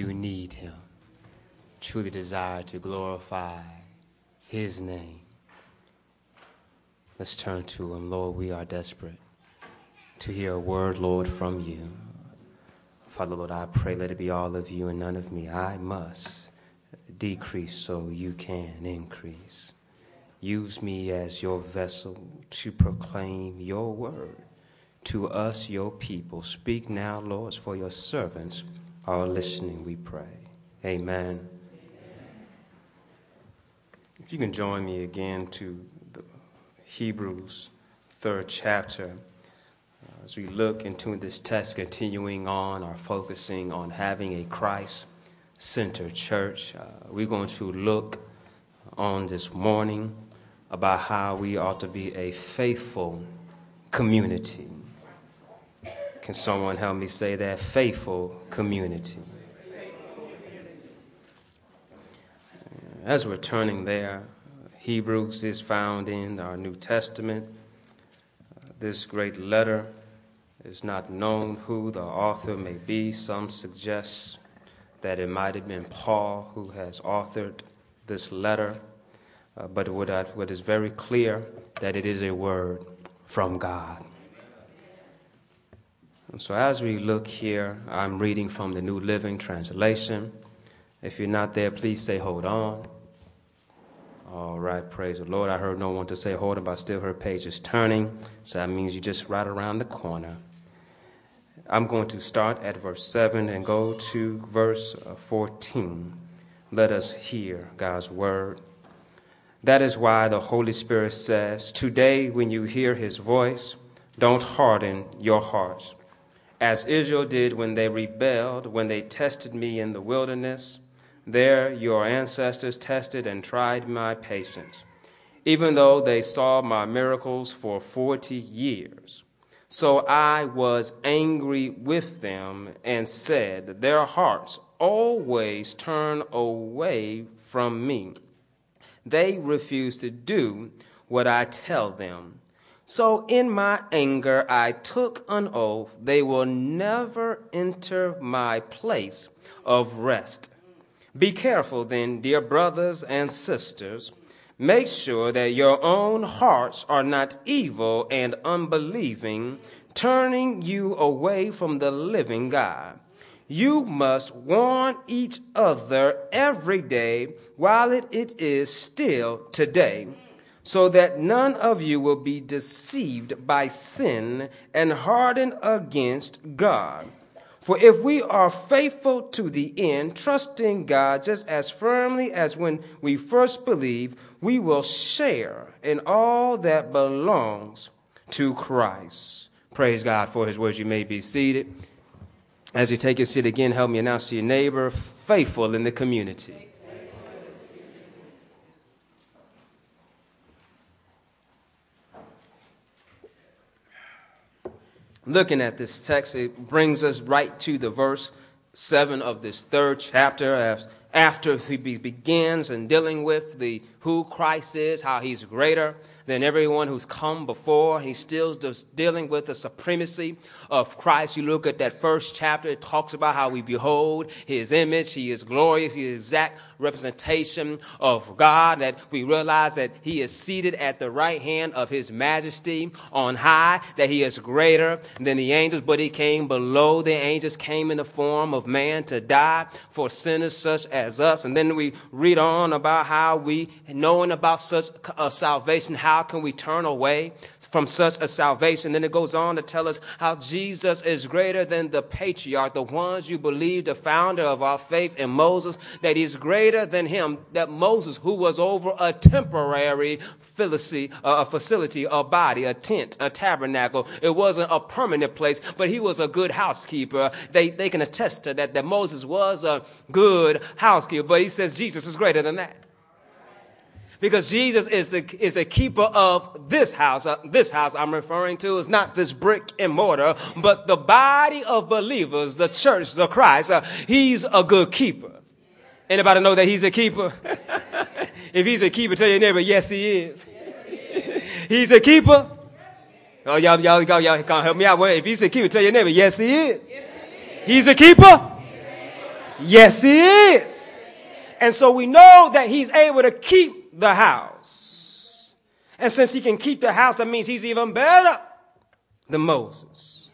You need him. Truly desire to glorify his name. Let's turn to him. Lord, we are desperate to hear a word, Lord, from you. Father, Lord, I pray let it be all of you and none of me. I must decrease so you can increase. Use me as your vessel to proclaim your word to us, your people. Speak now, Lord, for your servants are listening, we pray. Amen. If you can join me again to the Hebrews third chapter, uh, as we look into this text, continuing on or focusing on having a Christ centered church, uh, we're going to look on this morning about how we ought to be a faithful community. Can someone help me say that? Faithful community. As we're turning there, Hebrews is found in our New Testament. This great letter is not known who the author may be. Some suggest that it might have been Paul who has authored this letter. Uh, but what, I, what is very clear that it is a word from God. And so as we look here, I'm reading from the New Living Translation. If you're not there, please say, hold on. All right, praise the Lord. I heard no one to say hold on, but I still heard pages turning. So that means you're just right around the corner. I'm going to start at verse 7 and go to verse uh, 14. Let us hear God's word. That is why the Holy Spirit says, Today, when you hear his voice, don't harden your hearts as Israel did when they rebelled, when they tested me in the wilderness. There your ancestors tested and tried my patience, even though they saw my miracles for 40 years. So I was angry with them and said, Their hearts always turn away from me. They refuse to do what I tell them. So in my anger, I took an oath they will never enter my place of rest. Be careful then, dear brothers and sisters. Make sure that your own hearts are not evil and unbelieving, turning you away from the living God. You must warn each other every day while it, is still today so that none of you will be deceived by sin and hardened against God. For if we are faithful to the end, trusting God just as firmly as when we first believed, we will share in all that belongs to Christ. Praise God for his words. You may be seated. As you take your seat again, help me announce to your neighbor, faithful in the community. Looking at this text, it brings us right to the verse 7 of this third chapter as after he begins and dealing with the who Christ is, how he's greater than everyone who's come before. He's still dealing with the supremacy of Christ. You look at that first chapter, it talks about how we behold his image. He is glorious. He is exact representation of God, that we realize that he is seated at the right hand of his majesty on high, that he is greater than the angels, but he came below the angels, came in the form of man to die for sinners such as us. And then we read on about how we, knowing about such a salvation, how how can we turn away from such a salvation? Then it goes on to tell us how Jesus is greater than the patriarch, the ones you believe, the founder of our faith in Moses, that he's greater than him, that Moses, who was over a temporary facility, uh, a facility, a body, a tent, a tabernacle. It wasn't a permanent place, but he was a good housekeeper. They, they can attest to that, that Moses was a good housekeeper, but he says Jesus is greater than that because Jesus is the is a keeper of this house. Uh, this house I'm referring to is not this brick and mortar, but the body of believers, the church, the Christ. Uh, he's a good keeper. Anybody know that he's a keeper? if he's a keeper, tell your neighbor, yes, he is. he's a keeper. Oh, y'all, y'all, y'all, y'all can't help me out. Well, if he's a keeper, tell your neighbor, yes, he is. He's a keeper. Yes, he is. And so we know that he's able to keep the house. And since he can keep the house, that means he's even better than Moses.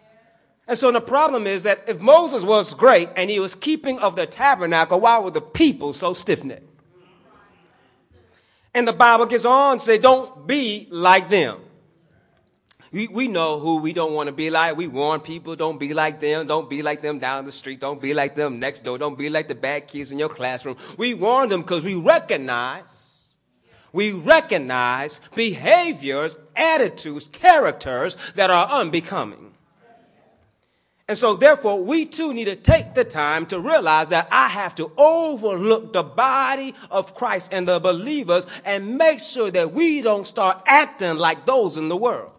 And so the problem is that if Moses was great and he was keeping of the tabernacle, why were the people so stiff necked? And the Bible gets on to say, don't be like them. We, we know who we don't want to be like. We warn people, don't be like them. Don't be like them down the street. Don't be like them next door. Don't be like the bad kids in your classroom. We warn them because we recognize, we recognize behaviors, attitudes, characters that are unbecoming. And so therefore, we too need to take the time to realize that I have to overlook the body of Christ and the believers and make sure that we don't start acting like those in the world.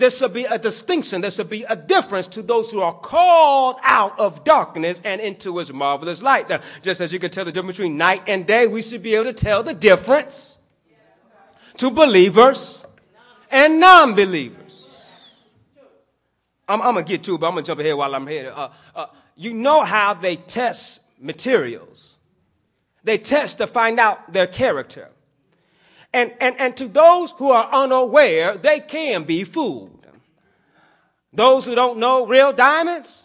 There should be a distinction. There should be a difference to those who are called out of darkness and into his marvelous light. Now, just as you can tell the difference between night and day, we should be able to tell the difference to believers and non-believers. I'm, I'm gonna get to it, but I'm gonna jump ahead while I'm here. Uh, uh, you know how they test materials. They test to find out their character. And, and, and to those who are unaware, they can be fooled. Those who don't know real diamonds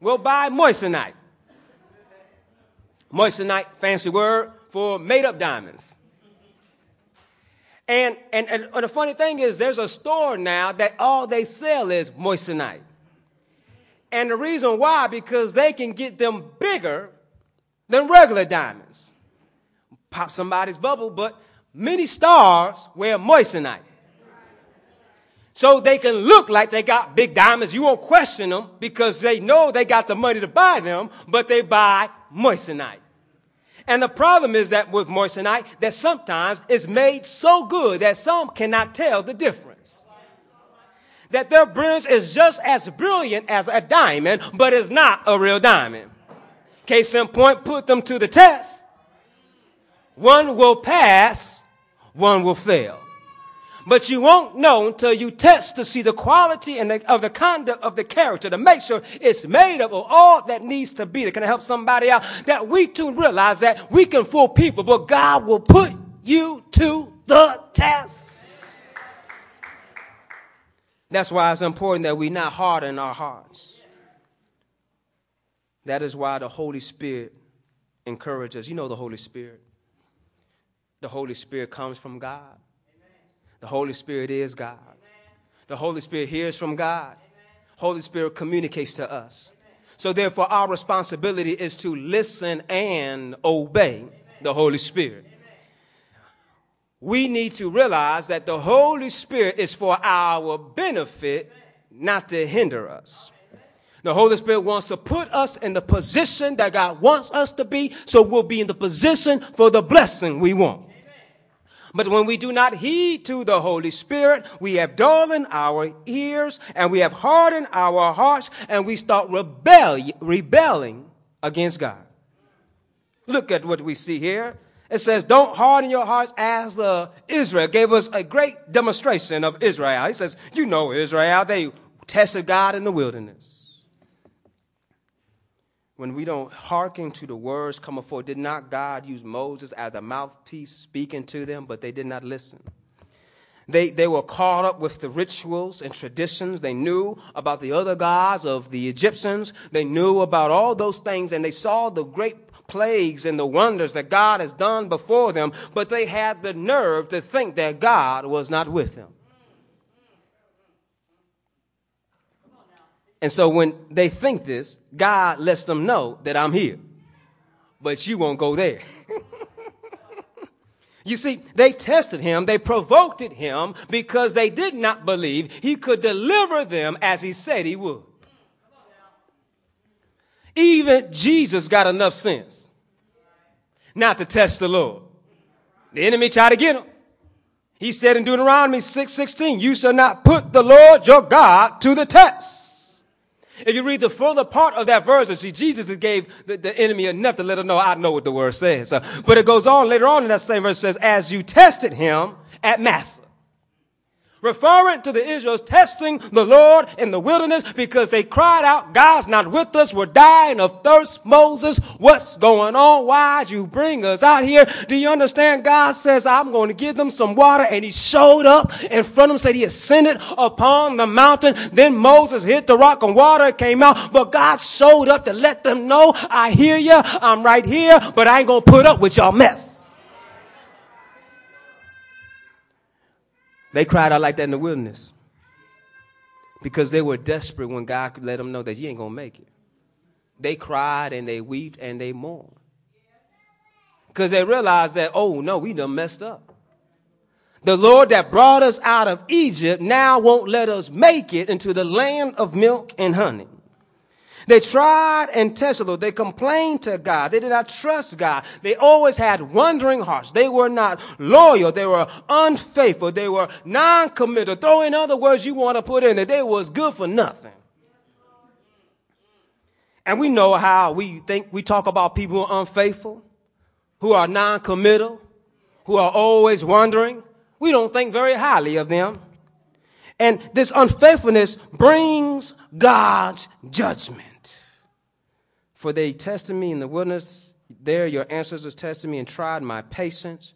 will buy moissanite. Moissanite, fancy word for made up diamonds. And, and, and the funny thing is, there's a store now that all they sell is moissanite. And the reason why, because they can get them bigger than regular diamonds. Pop somebody's bubble, but many stars wear moissanite. So they can look like they got big diamonds. You won't question them because they know they got the money to buy them, but they buy moissanite. And the problem is that with moissanite, that sometimes it's made so good that some cannot tell the difference. That their brilliance is just as brilliant as a diamond, but it's not a real diamond. Case in point, put them to the test. One will pass, one will fail. But you won't know until you test to see the quality and the, of the conduct of the character to make sure it's made up of all that needs to be. That can help somebody out. That we too realize that we can fool people, but God will put you to the test. That's why it's important that we not harden our hearts. That is why the Holy Spirit encourages. You know the Holy Spirit. The Holy Spirit comes from God. The Holy Spirit is God. The Holy Spirit hears from God. Holy Spirit communicates to us. So therefore, our responsibility is to listen and obey the Holy Spirit. We need to realize that the Holy Spirit is for our benefit, not to hinder us. The Holy Spirit wants to put us in the position that God wants us to be, so we'll be in the position for the blessing we want. But when we do not heed to the Holy Spirit, we have dulled our ears and we have hardened our hearts and we start rebelling, rebelling against God. Look at what we see here. It says, don't harden your hearts as the Israel gave us a great demonstration of Israel. He says, you know Israel, they tested God in the wilderness when we don't hearken to the words coming forth, did not God use Moses as a mouthpiece speaking to them, but they did not listen? They, they were caught up with the rituals and traditions. They knew about the other gods of the Egyptians. They knew about all those things and they saw the great plagues and the wonders that God has done before them, but they had the nerve to think that God was not with them. And so when they think this, God lets them know that I'm here. But you won't go there. you see, they tested him, they provoked him because they did not believe he could deliver them as he said he would. Even Jesus got enough sense not to test the Lord. The enemy tried to get him. He said in Deuteronomy 6 16, You shall not put the Lord your God to the test. If you read the further part of that verse, see, Jesus gave the, the, enemy enough to let him know, I know what the word says. Uh, but it goes on later on in that same verse says, as you tested him at Massah. Referring to the Israelites testing the Lord in the wilderness because they cried out, God's not with us. We're dying of thirst. Moses, what's going on? Why'd you bring us out here? Do you understand? God says, I'm going to give them some water. And he showed up in front of them, said he ascended upon the mountain. Then Moses hit the rock and water came out. But God showed up to let them know, I hear you. I'm right here, but I ain't going to put up with y'all mess. They cried out like that in the wilderness because they were desperate when God let them know that you ain't going to make it. They cried and they wept and they mourned because they realized that, oh no, we done messed up. The Lord that brought us out of Egypt now won't let us make it into the land of milk and honey. They tried and tested, Lord. They complained to God. They did not trust God. They always had wandering hearts. They were not loyal. They were unfaithful. They were non-committal. Throw in other words you want to put in that they was good for nothing. And we know how we think we talk about people who are unfaithful, who are non-committal, who are always wandering. We don't think very highly of them. And this unfaithfulness brings God's judgment. For they tested me in the wilderness. There your ancestors tested me and tried my patience.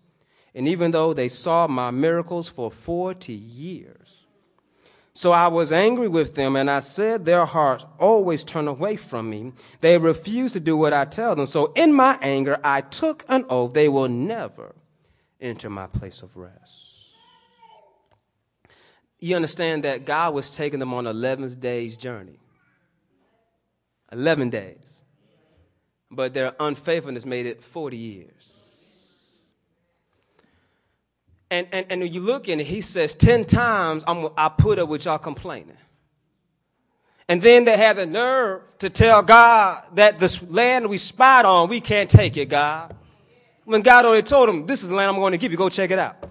And even though they saw my miracles for 40 years. So I was angry with them, and I said, Their hearts always turn away from me. They refuse to do what I tell them. So in my anger, I took an oath they will never enter my place of rest. You understand that God was taking them on 11 days journey. 11 days but their unfaithfulness made it 40 years. And, and, and when you look in it, he says, 10 times I'm, I put up with y'all complaining. And then they had the nerve to tell God that this land we spied on, we can't take it, God. When God already told them, this is the land I'm going to give you, go check it out.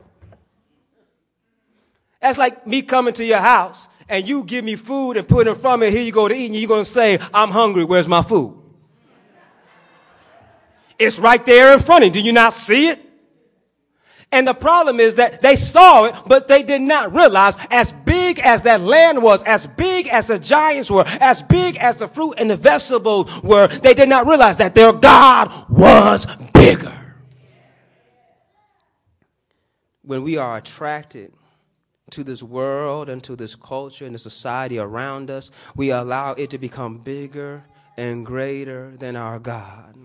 That's like me coming to your house and you give me food and put it in front of me, here you go to eat, and you're going to say, I'm hungry, where's my food? It's right there in front of you. Do you not see it? And the problem is that they saw it, but they did not realize as big as that land was, as big as the giants were, as big as the fruit and the vegetables were, they did not realize that their God was bigger. When we are attracted to this world and to this culture and the society around us, we allow it to become bigger and greater than our God.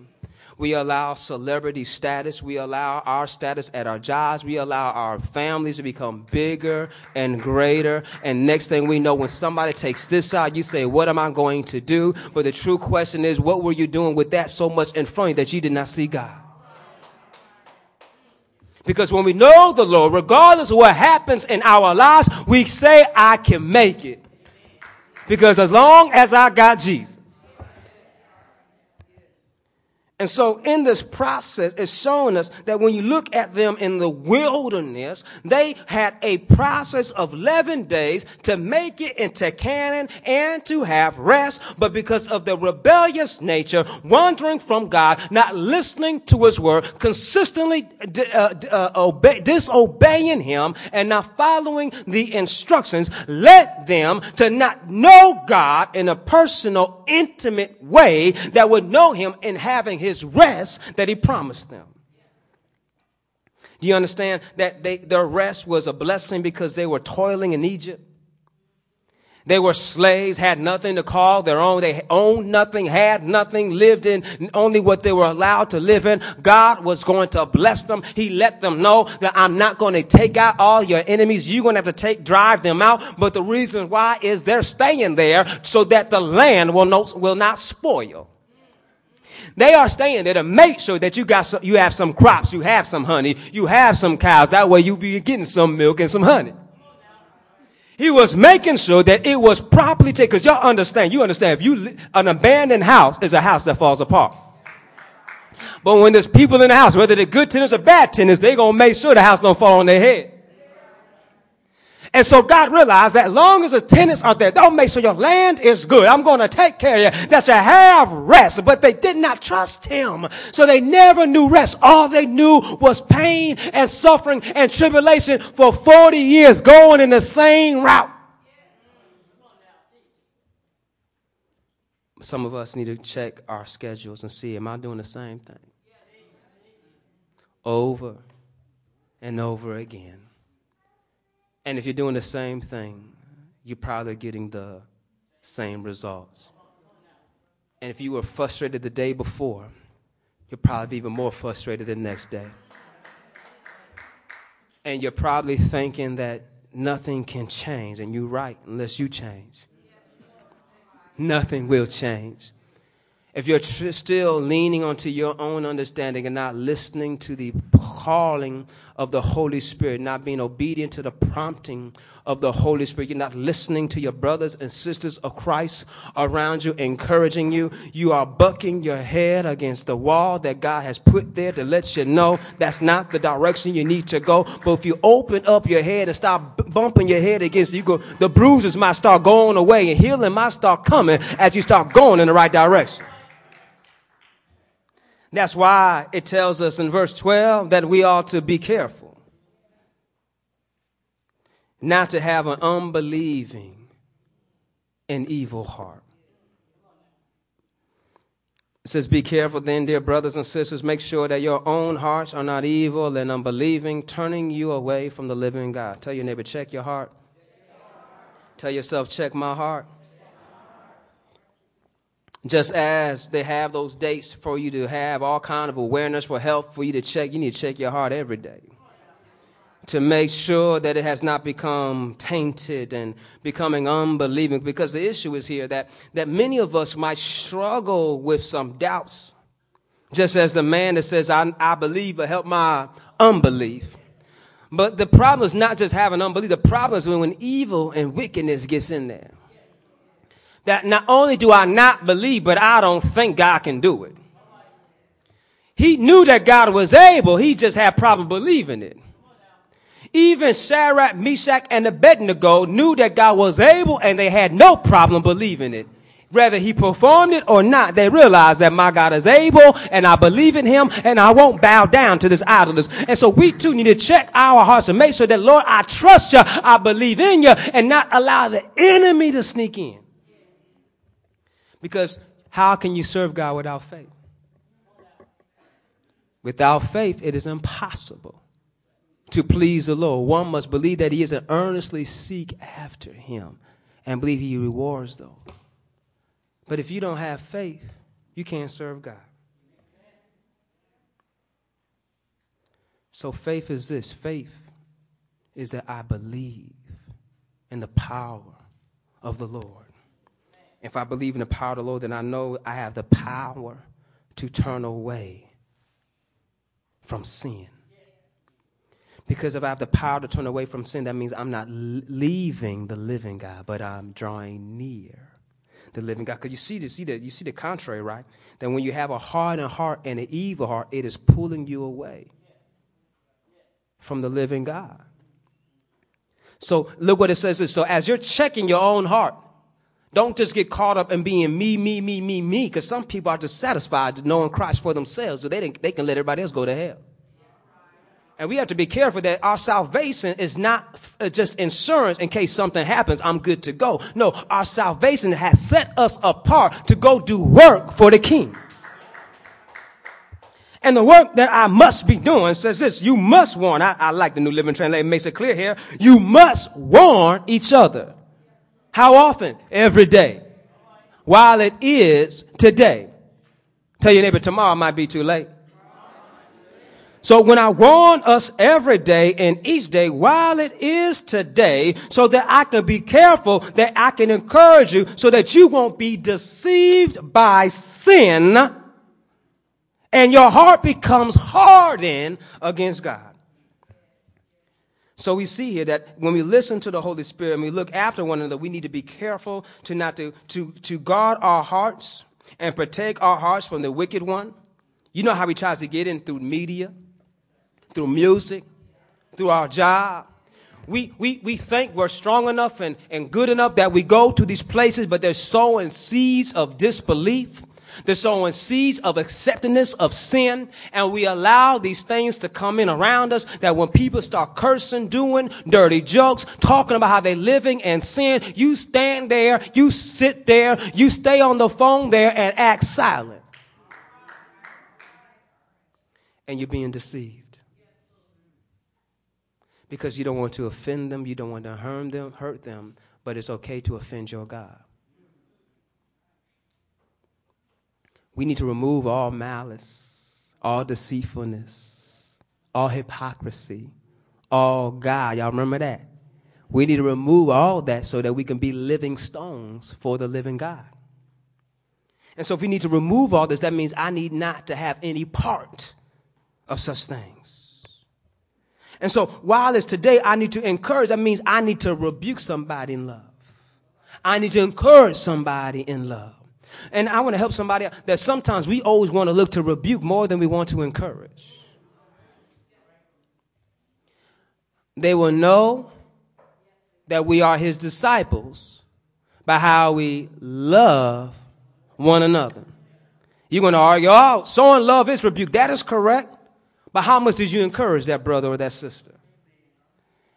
We allow celebrity status. We allow our status at our jobs. We allow our families to become bigger and greater. And next thing we know, when somebody takes this out, you say, what am I going to do? But the true question is, what were you doing with that so much in front of you that you did not see God? Because when we know the Lord, regardless of what happens in our lives, we say, I can make it. Because as long as I got Jesus, and so in this process, it's showing us that when you look at them in the wilderness, they had a process of 11 days to make it into Canaan and to have rest. But because of the rebellious nature, wandering from God, not listening to his word, consistently uh, uh, obey, disobeying him and not following the instructions led them to not know God in a personal, intimate way that would know him in having his his rest that he promised them. Do you understand that they, their rest was a blessing because they were toiling in Egypt? They were slaves, had nothing to call their own. They owned nothing, had nothing, lived in only what they were allowed to live in. God was going to bless them. He let them know that I'm not going to take out all your enemies. You're going to have to take, drive them out. But the reason why is they're staying there so that the land will not, will not spoil. They are staying there to make sure that you got some, you have some crops, you have some honey, you have some cows. That way you be getting some milk and some honey. He was making sure that it was properly taken. Cause y'all understand, you understand, if you, an abandoned house is a house that falls apart. But when there's people in the house, whether they're good tenants or bad tenants, they gonna make sure the house don't fall on their head. And so God realized that long as the tenants are there, don't make sure your land is good. I'm going to take care of you, that you have rest. But they did not trust him. So they never knew rest. All they knew was pain and suffering and tribulation for 40 years going in the same route. Some of us need to check our schedules and see, am I doing the same thing? Over and over again. And if you're doing the same thing, you're probably getting the same results. And if you were frustrated the day before, you'll probably be even more frustrated the next day. And you're probably thinking that nothing can change, and you're right, unless you change. Nothing will change. If you're tr- still leaning onto your own understanding and not listening to the calling of the Holy Spirit, not being obedient to the prompting of the Holy Spirit, you're not listening to your brothers and sisters of Christ around you, encouraging you, you are bucking your head against the wall that God has put there to let you know that's not the direction you need to go. But if you open up your head and start bumping your head against you go, the bruises might start going away and healing might start coming as you start going in the right direction. That's why it tells us in verse 12 that we ought to be careful not to have an unbelieving and evil heart. It says, Be careful then, dear brothers and sisters. Make sure that your own hearts are not evil and unbelieving, turning you away from the living God. Tell your neighbor, check your heart. Tell yourself, check my heart. Just as they have those dates for you to have all kind of awareness for health for you to check, you need to check your heart every day to make sure that it has not become tainted and becoming unbelieving. Because the issue is here that, that many of us might struggle with some doubts. Just as the man that says I, I believe but help my unbelief. But the problem is not just having unbelief. The problem is when, when evil and wickedness gets in there that not only do I not believe, but I don't think God can do it. He knew that God was able. He just had problem believing it. Even Shadrach, Meshach, and Abednego knew that God was able and they had no problem believing it. Whether he performed it or not, they realized that my God is able and I believe in him and I won't bow down to this idleness. And so we too need to check our hearts and make sure that Lord, I trust you, I believe in you and not allow the enemy to sneak in. Because how can you serve God without faith? Without faith, it is impossible to please the Lord. One must believe that He is and earnestly seek after Him and believe He rewards those. But if you don't have faith, you can't serve God. So faith is this faith is that I believe in the power of the Lord. If I believe in the power of the Lord, then I know I have the power to turn away from sin. Because if I have the power to turn away from sin, that means I'm not leaving the living God, but I'm drawing near the living God. Because you see the, see the, you see the contrary, right? That when you have a hardened heart and an evil heart, it is pulling you away from the living God. So look what it says. So as you're checking your own heart, don't just get caught up in being me, me, me, me, me, because some people are just satisfied knowing Christ for themselves, so they, they can let everybody else go to hell. And we have to be careful that our salvation is not uh, just insurance in case something happens, I'm good to go. No, our salvation has set us apart to go do work for the king. And the work that I must be doing says this, you must warn. I, I like the New Living Translation, makes it clear here. You must warn each other. How often? Every day. While it is today. Tell your neighbor tomorrow might be too late. So when I warn us every day and each day while it is today, so that I can be careful, that I can encourage you, so that you won't be deceived by sin and your heart becomes hardened against God. So we see here that when we listen to the Holy Spirit and we look after one another, we need to be careful to not to, to, to guard our hearts and protect our hearts from the wicked one. You know how he tries to get in through media, through music, through our job. we, we, we think we're strong enough and, and good enough that we go to these places, but they're sowing seeds of disbelief. They're sowing seeds of acceptance of sin, and we allow these things to come in around us that when people start cursing, doing dirty jokes, talking about how they're living in sin, you stand there, you sit there, you stay on the phone there and act silent. And you're being deceived. Because you don't want to offend them, you don't want to harm them, hurt them, but it's okay to offend your God. We need to remove all malice, all deceitfulness, all hypocrisy, all God. Y'all remember that? We need to remove all that so that we can be living stones for the living God. And so, if we need to remove all this, that means I need not to have any part of such things. And so, while it's today, I need to encourage, that means I need to rebuke somebody in love. I need to encourage somebody in love. And I want to help somebody out that sometimes we always want to look to rebuke more than we want to encourage. They will know that we are his disciples by how we love one another. You're going to argue, oh, showing love is rebuke. That is correct. But how much did you encourage that brother or that sister?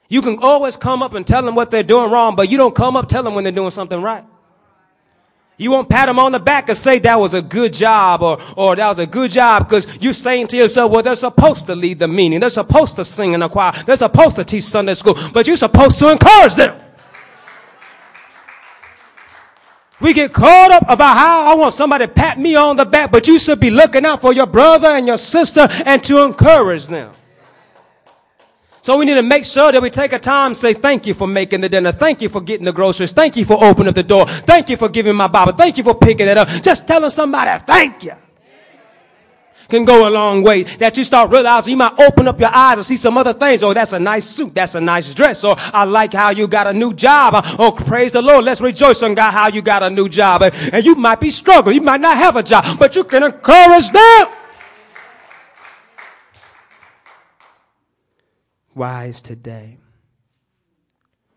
You can always come up and tell them what they're doing wrong, but you don't come up tell them when they're doing something right. You won't pat them on the back and say that was a good job or, or that was a good job because you're saying to yourself, well, they're supposed to lead the meeting. They're supposed to sing in the choir. They're supposed to teach Sunday school, but you're supposed to encourage them. We get caught up about how I want somebody to pat me on the back, but you should be looking out for your brother and your sister and to encourage them. So we need to make sure that we take a time say, thank you for making the dinner. Thank you for getting the groceries. Thank you for opening the door. Thank you for giving my Bible. Thank you for picking it up. Just telling somebody, thank you. Can go a long way that you start realizing you might open up your eyes and see some other things. Oh, that's a nice suit. That's a nice dress. Or I like how you got a new job. Oh, praise the Lord. Let's rejoice on God how you got a new job. And you might be struggling. You might not have a job, but you can encourage them. Wise today.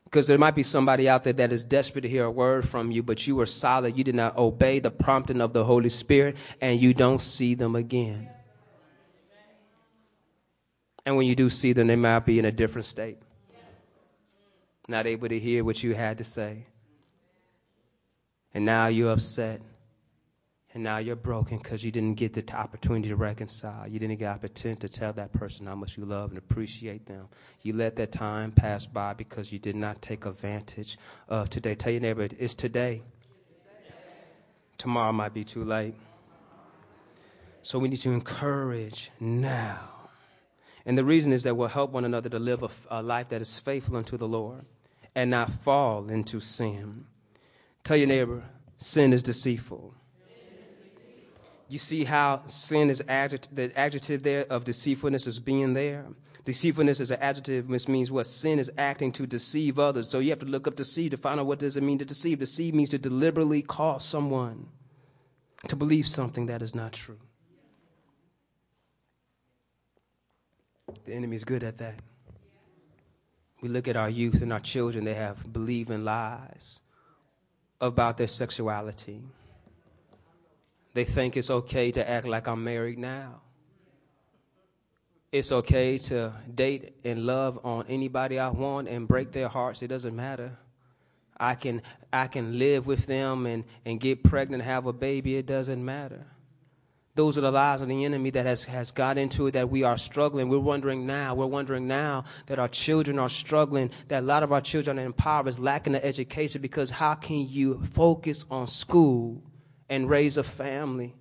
Because there might be somebody out there that is desperate to hear a word from you, but you were solid. You did not obey the prompting of the Holy Spirit, and you don't see them again. And when you do see them, they might be in a different state, not able to hear what you had to say. And now you're upset and now you're broken because you didn't get the opportunity to reconcile. You didn't get opportunity to tell that person how much you love and appreciate them. You let that time pass by because you did not take advantage of today. Tell your neighbor, it's today. Tomorrow might be too late. So we need to encourage now. And the reason is that we'll help one another to live a, a life that is faithful unto the Lord and not fall into sin. Tell your neighbor, sin is deceitful you see how sin is adjective, the adjective there of deceitfulness is being there. Deceitfulness is an adjective, which means what? Sin is acting to deceive others. So you have to look up deceive to find out what does it mean to deceive. Deceive means to deliberately cause someone to believe something that is not true. The enemy is good at that. We look at our youth and our children, they have believing lies about their sexuality they think it's okay to act like I'm married now. It's okay to date and love on anybody I want and break their hearts. It doesn't matter. I can I can live with them and, and get pregnant, have a baby. It doesn't matter. Those are the lies of the enemy that has, has got into it that we are struggling. We're wondering now, we're wondering now that our children are struggling, that a lot of our children are impoverished, lacking the education because how can you focus on school and raise a family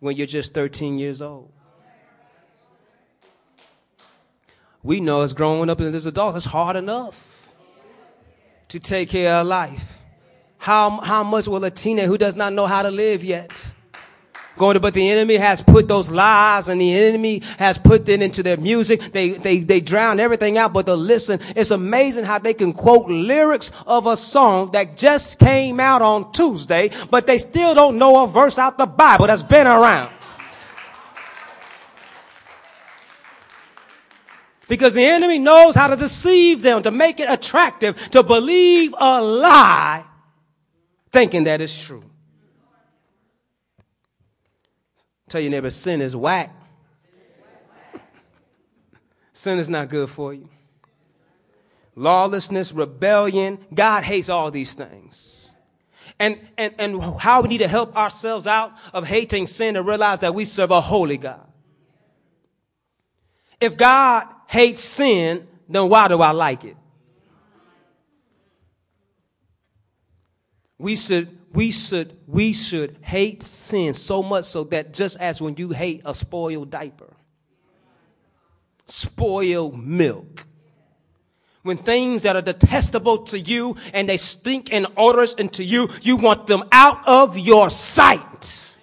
when you're just 13 years old. We know as growing up and as adults, it's hard enough to take care of life. How, how much will a teenager who does not know how to live yet? Going but the enemy has put those lies and the enemy has put it into their music. They, they, they drown everything out, but they listen. It's amazing how they can quote lyrics of a song that just came out on Tuesday, but they still don't know a verse out the Bible that's been around. Because the enemy knows how to deceive them, to make it attractive, to believe a lie, thinking that it's true. Tell your neighbor, sin is whack. Sin is not good for you. Lawlessness, rebellion, God hates all these things. And, and, and how we need to help ourselves out of hating sin and realize that we serve a holy God. If God hates sin, then why do I like it? We should, we should, we should hate sin so much so that just as when you hate a spoiled diaper, spoiled milk, when things that are detestable to you and they stink and odorous into you, you want them out of your sight.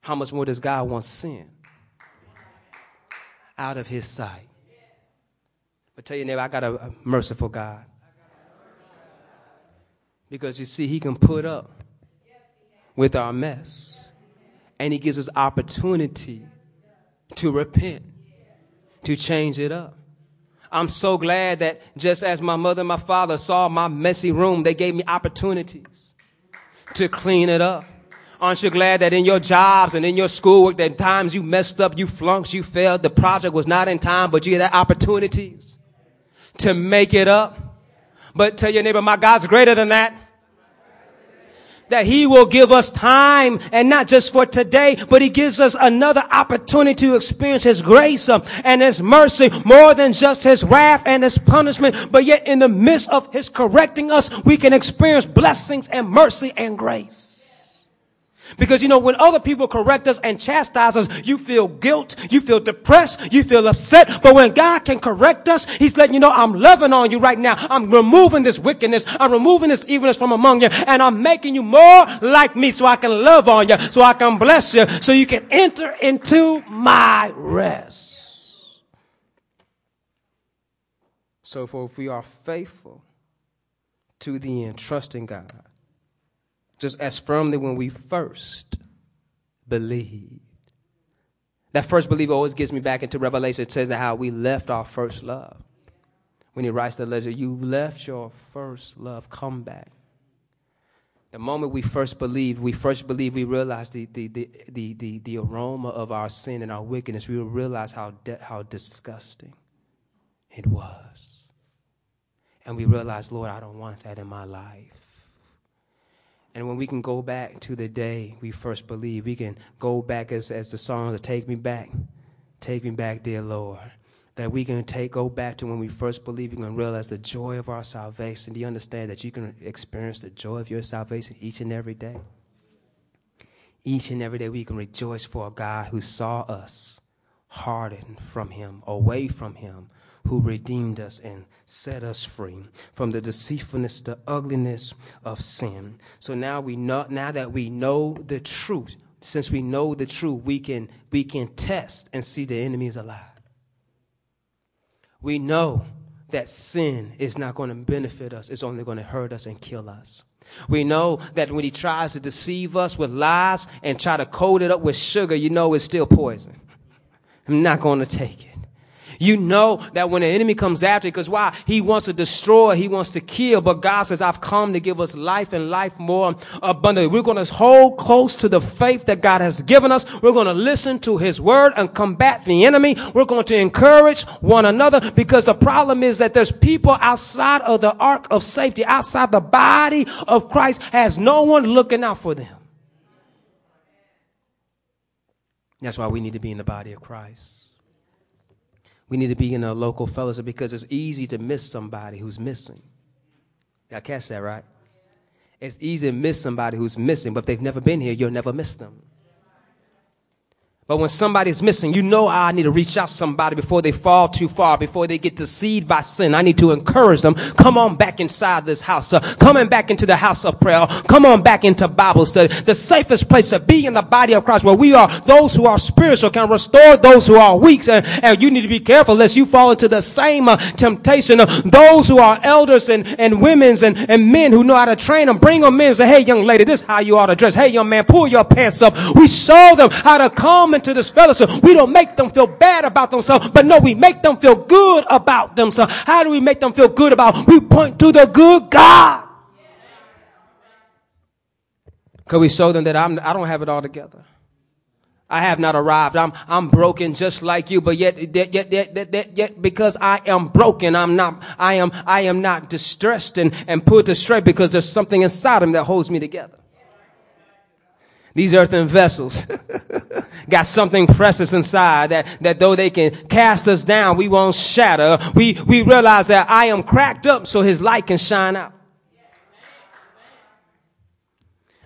How much more does God want sin? Out of his sight. But tell your neighbor, I got a merciful God. Because you see, he can put up with our mess. And he gives us opportunity to repent, to change it up. I'm so glad that just as my mother and my father saw my messy room, they gave me opportunities to clean it up. Aren't you glad that in your jobs and in your schoolwork, that times you messed up, you flunked, you failed, the project was not in time, but you had opportunities to make it up? But tell your neighbor, my God's greater than that that he will give us time and not just for today, but he gives us another opportunity to experience his grace um, and his mercy more than just his wrath and his punishment. But yet in the midst of his correcting us, we can experience blessings and mercy and grace. Because you know, when other people correct us and chastise us, you feel guilt, you feel depressed, you feel upset. But when God can correct us, He's letting you know, I'm loving on you right now. I'm removing this wickedness. I'm removing this evilness from among you. And I'm making you more like me so I can love on you, so I can bless you, so you can enter into my rest. So for if we are faithful to the end, trusting God, just as firmly when we first believed. That first belief always gets me back into Revelation. It says that how we left our first love. When he writes the letter, you left your first love. Come back. The moment we first believed, we first believed, we realized the, the, the, the, the, aroma of our sin and our wickedness. We realized how, de- how disgusting it was. And we realized, Lord, I don't want that in my life. And when we can go back to the day we first believed, we can go back as, as the song, Take Me Back, Take Me Back, Dear Lord. That we can take, go back to when we first believed, we can realize the joy of our salvation. Do you understand that you can experience the joy of your salvation each and every day? Each and every day we can rejoice for a God who saw us hardened from Him, away from Him, who redeemed us and set us free from the deceitfulness, the ugliness of sin. So now we know, now that we know the truth, since we know the truth, we can, we can test and see the enemy is alive. We know that sin is not going to benefit us. It's only going to hurt us and kill us. We know that when he tries to deceive us with lies and try to coat it up with sugar, you know it's still poison. I'm not going to take it. You know that when the enemy comes after you, because why? He wants to destroy, he wants to kill, but God says, I've come to give us life and life more abundantly. We're going to hold close to the faith that God has given us. We're going to listen to his word and combat the enemy. We're going to encourage one another because the problem is that there's people outside of the ark of safety, outside the body of Christ, has no one looking out for them. That's why we need to be in the body of Christ. We need to be in a local fellowship because it's easy to miss somebody who's missing. Y'all catch that, right? It's easy to miss somebody who's missing, but if they've never been here, you'll never miss them. But when somebody's missing, you know I need to reach out to somebody before they fall too far, before they get deceived by sin. I need to encourage them. Come on back inside this house. Uh, coming back into the house of prayer. Come on back into Bible study. The safest place to be in the body of Christ where we are those who are spiritual can restore those who are weak. And, and you need to be careful lest you fall into the same uh, temptation. Uh, those who are elders and, and women's and, and men who know how to train them, bring them in and say, hey young lady, this is how you ought to dress. Hey young man, pull your pants up. We show them how to come come into this fellowship, we don't make them feel bad about themselves, but no, we make them feel good about themselves. How do we make them feel good about? We point to the good God. Cause we show them that I'm, I don't have it all together. I have not arrived. I'm, I'm broken just like you, but yet, yet, yet, yet, yet, because I am broken, I'm not, I am, I am not distressed and, and put astray because there's something inside of him that holds me together. These earthen vessels got something precious inside that, that though they can cast us down, we won't shatter. We, we realize that I am cracked up so his light can shine out.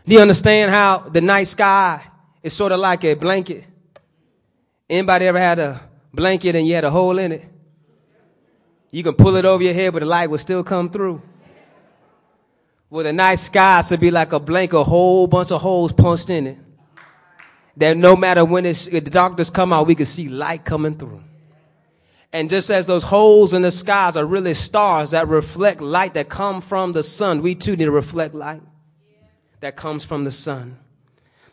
Do you understand how the night sky is sort of like a blanket? Anybody ever had a blanket and you had a hole in it? You can pull it over your head, but the light will still come through. Well, the night sky should be like a blanket, a whole bunch of holes punched in it. That no matter when the darkness come out, we can see light coming through. And just as those holes in the skies are really stars that reflect light that come from the sun, we too need to reflect light that comes from the sun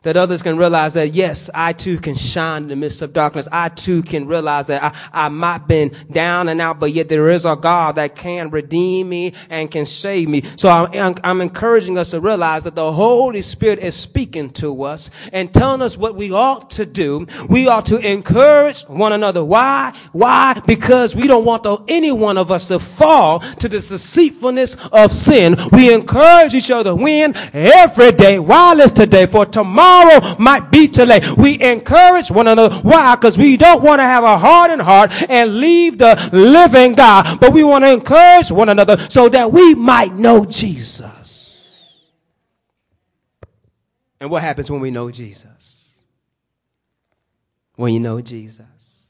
that others can realize that yes, I too can shine in the midst of darkness. I too can realize that I, I might been down and out, but yet there is a God that can redeem me and can save me. So I'm, I'm encouraging us to realize that the Holy Spirit is speaking to us and telling us what we ought to do. We ought to encourage one another. Why? Why? Because we don't want any one of us to fall to the deceitfulness of sin. We encourage each other when every day while it's today for tomorrow tomorrow might be late. We encourage one another. Why? Because we don't want to have a hardened heart and leave the living God, but we want to encourage one another so that we might know Jesus. And what happens when we know Jesus? When you know Jesus,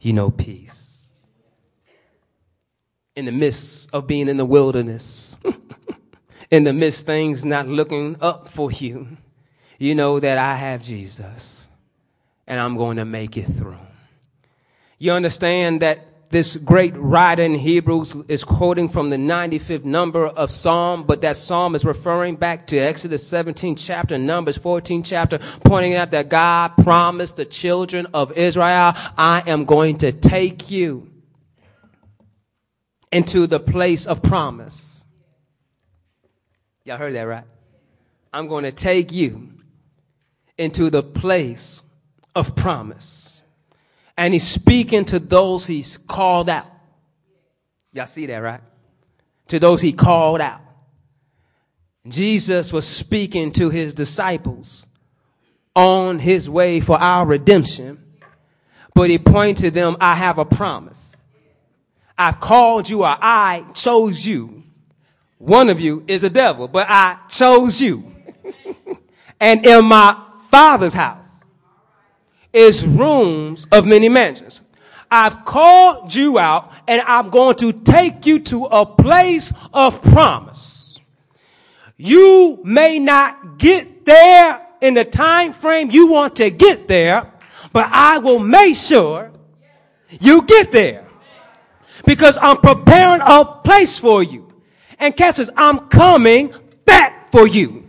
you know peace. In the midst of being in the wilderness, in the midst things not looking up for you, you know that I have Jesus and I'm going to make it through. You understand that this great writer in Hebrews is quoting from the 95th number of Psalm, but that Psalm is referring back to Exodus 17 chapter, Numbers 14 chapter, pointing out that God promised the children of Israel, I am going to take you into the place of promise. Y'all heard that right? I'm going to take you into the place of promise. And he's speaking to those he's called out. Y'all see that, right? To those he called out. Jesus was speaking to his disciples on his way for our redemption, but he pointed to them, I have a promise. I've called you or I chose you. One of you is a devil, but I chose you. and in my Father's house is rooms of many mansions. I've called you out and I'm going to take you to a place of promise. You may not get there in the time frame you want to get there, but I will make sure you get there because I'm preparing a place for you. And Cassius, I'm coming back for you.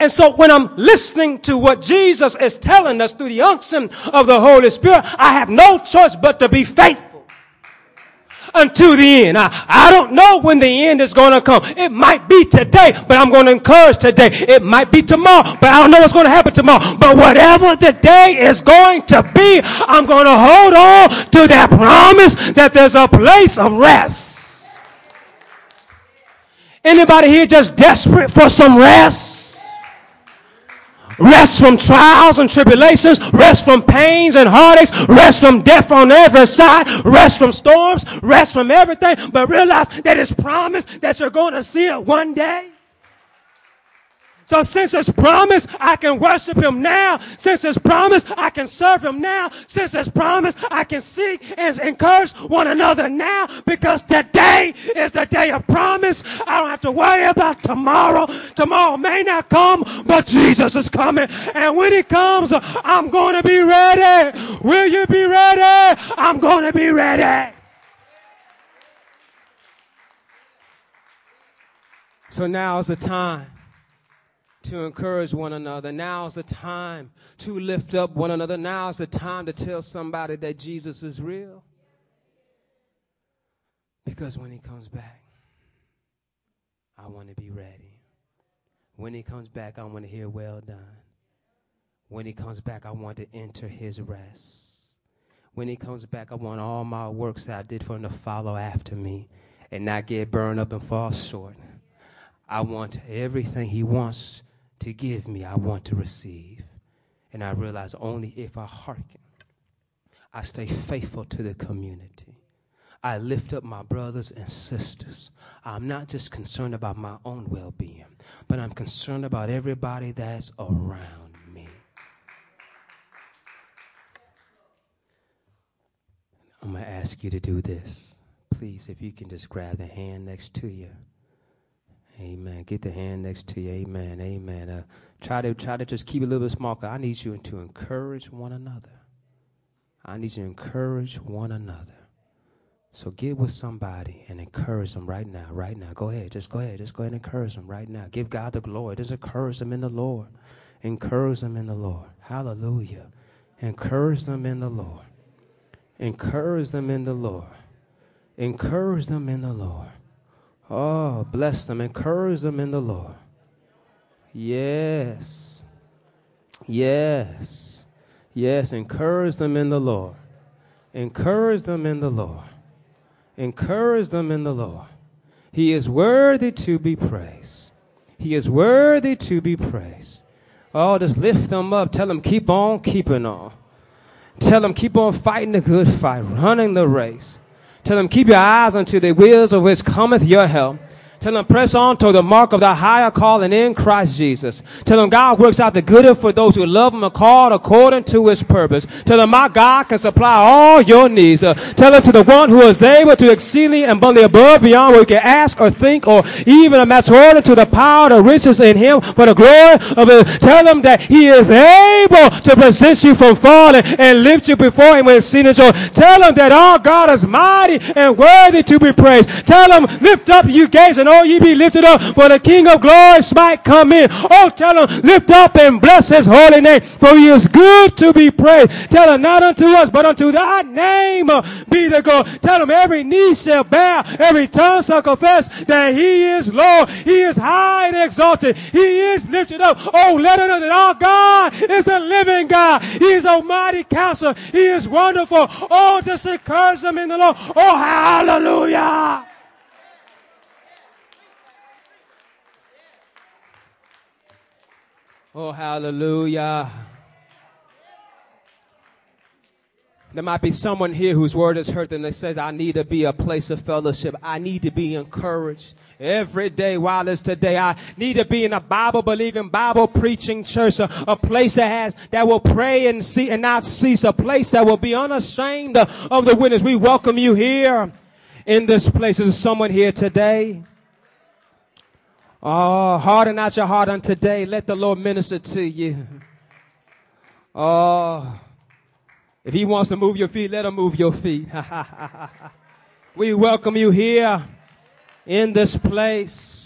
And so when I'm listening to what Jesus is telling us through the unction of the Holy Spirit, I have no choice but to be faithful until the end. I, I don't know when the end is going to come. It might be today, but I'm going to encourage today. It might be tomorrow, but I don't know what's going to happen tomorrow. But whatever the day is going to be, I'm going to hold on to that promise that there's a place of rest. Anybody here just desperate for some rest? Rest from trials and tribulations, rest from pains and heartaches, rest from death on every side, rest from storms, rest from everything, but realize that it's promised that you're going to see it one day. So since it's promised, I can worship him now. Since it's promised, I can serve him now. Since it's promised, I can seek and encourage one another now because today is the day of promise. I don't have to worry about tomorrow. Tomorrow may not come, but Jesus is coming. And when he comes, I'm going to be ready. Will you be ready? I'm going to be ready. So now is the time to encourage one another. Now's the time to lift up one another. Now's the time to tell somebody that Jesus is real. Because when he comes back, I want to be ready. When he comes back, I want to hear, well done. When he comes back, I want to enter his rest. When he comes back, I want all my works that I did for him to follow after me and not get burned up and fall short. I want everything he wants to give me, I want to receive. And I realize only if I hearken, I stay faithful to the community. I lift up my brothers and sisters. I'm not just concerned about my own well being, but I'm concerned about everybody that's around me. I'm going to ask you to do this. Please, if you can just grab the hand next to you. Amen. Get the hand next to you. Amen. Amen. Uh, try to try to just keep it a little bit small. I need you to encourage one another. I need you to encourage one another. So get with somebody and encourage them right now. Right now. Go ahead. Just go ahead. Just go ahead and encourage them right now. Give God the glory. Just encourage them in the Lord. Encourage them in the Lord. Hallelujah. Encourage them in the Lord. Encourage them in the Lord. Encourage them in the Lord. Oh, bless them. Encourage them in the Lord. Yes. Yes. Yes. Encourage them in the Lord. Encourage them in the Lord. Encourage them in the Lord. He is worthy to be praised. He is worthy to be praised. Oh, just lift them up. Tell them, keep on keeping on. Tell them, keep on fighting the good fight, running the race. Tell them, keep your eyes unto the wheels of which cometh your help. Tell them, press on to the mark of the higher calling in Christ Jesus. Tell them, God works out the good for those who love Him and called according to His purpose. Tell them, my God can supply all your needs. Uh, tell them to the one who is able to exceedingly and abundantly above beyond what we can ask or think or even imagine to the power the riches in Him for the glory of it. Tell them that He is able to present you from falling and lift you before Him with sin and joy. Tell them that our God is mighty and worthy to be praised. Tell them, lift up you gates and oh, ye be lifted up, for the King of glory might come in. Oh, tell him, lift up and bless his holy name, for he is good to be praised. Tell him, not unto us, but unto thy name uh, be the God. Tell him, every knee shall bow, every tongue shall confess that he is Lord. He is high and exalted. He is lifted up. Oh, let him know that our God is the living God. He is almighty counselor. He is wonderful. Oh, just encourage them in the Lord. Oh, hallelujah. Oh, hallelujah. There might be someone here whose word is hurt them that says, I need to be a place of fellowship. I need to be encouraged every day while it's today. I need to be in a Bible believing, Bible preaching church, a, a, place that has, that will pray and see and not cease, a place that will be unashamed of the witness. We welcome you here in this place. There's someone here today Oh, harden not your heart on today. Let the Lord minister to you. Oh, if He wants to move your feet, let Him move your feet. we welcome you here in this place.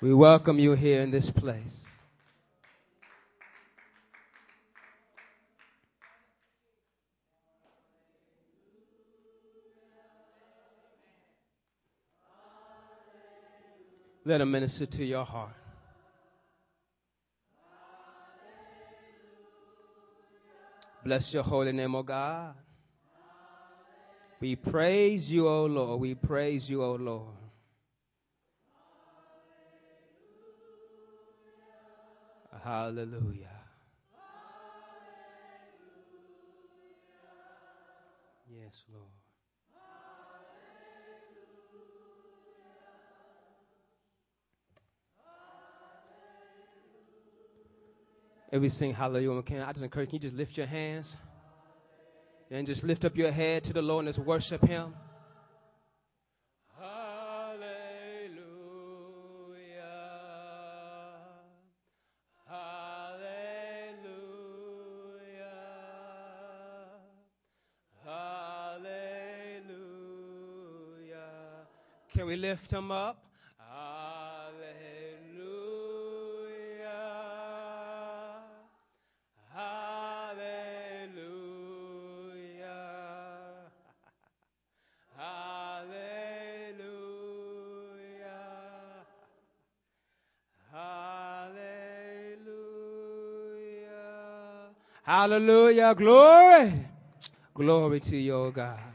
We welcome you here in this place. Let him minister to your heart. Bless your holy name, O God. We praise you, O Lord. We praise you, O Lord. Hallelujah. Every sing hallelujah. Can I just encourage you, just lift your hands and just lift up your head to the Lord and just worship Him. Hallelujah. Hallelujah. Can we lift him up? Hallelujah. Glory. Glory to your God.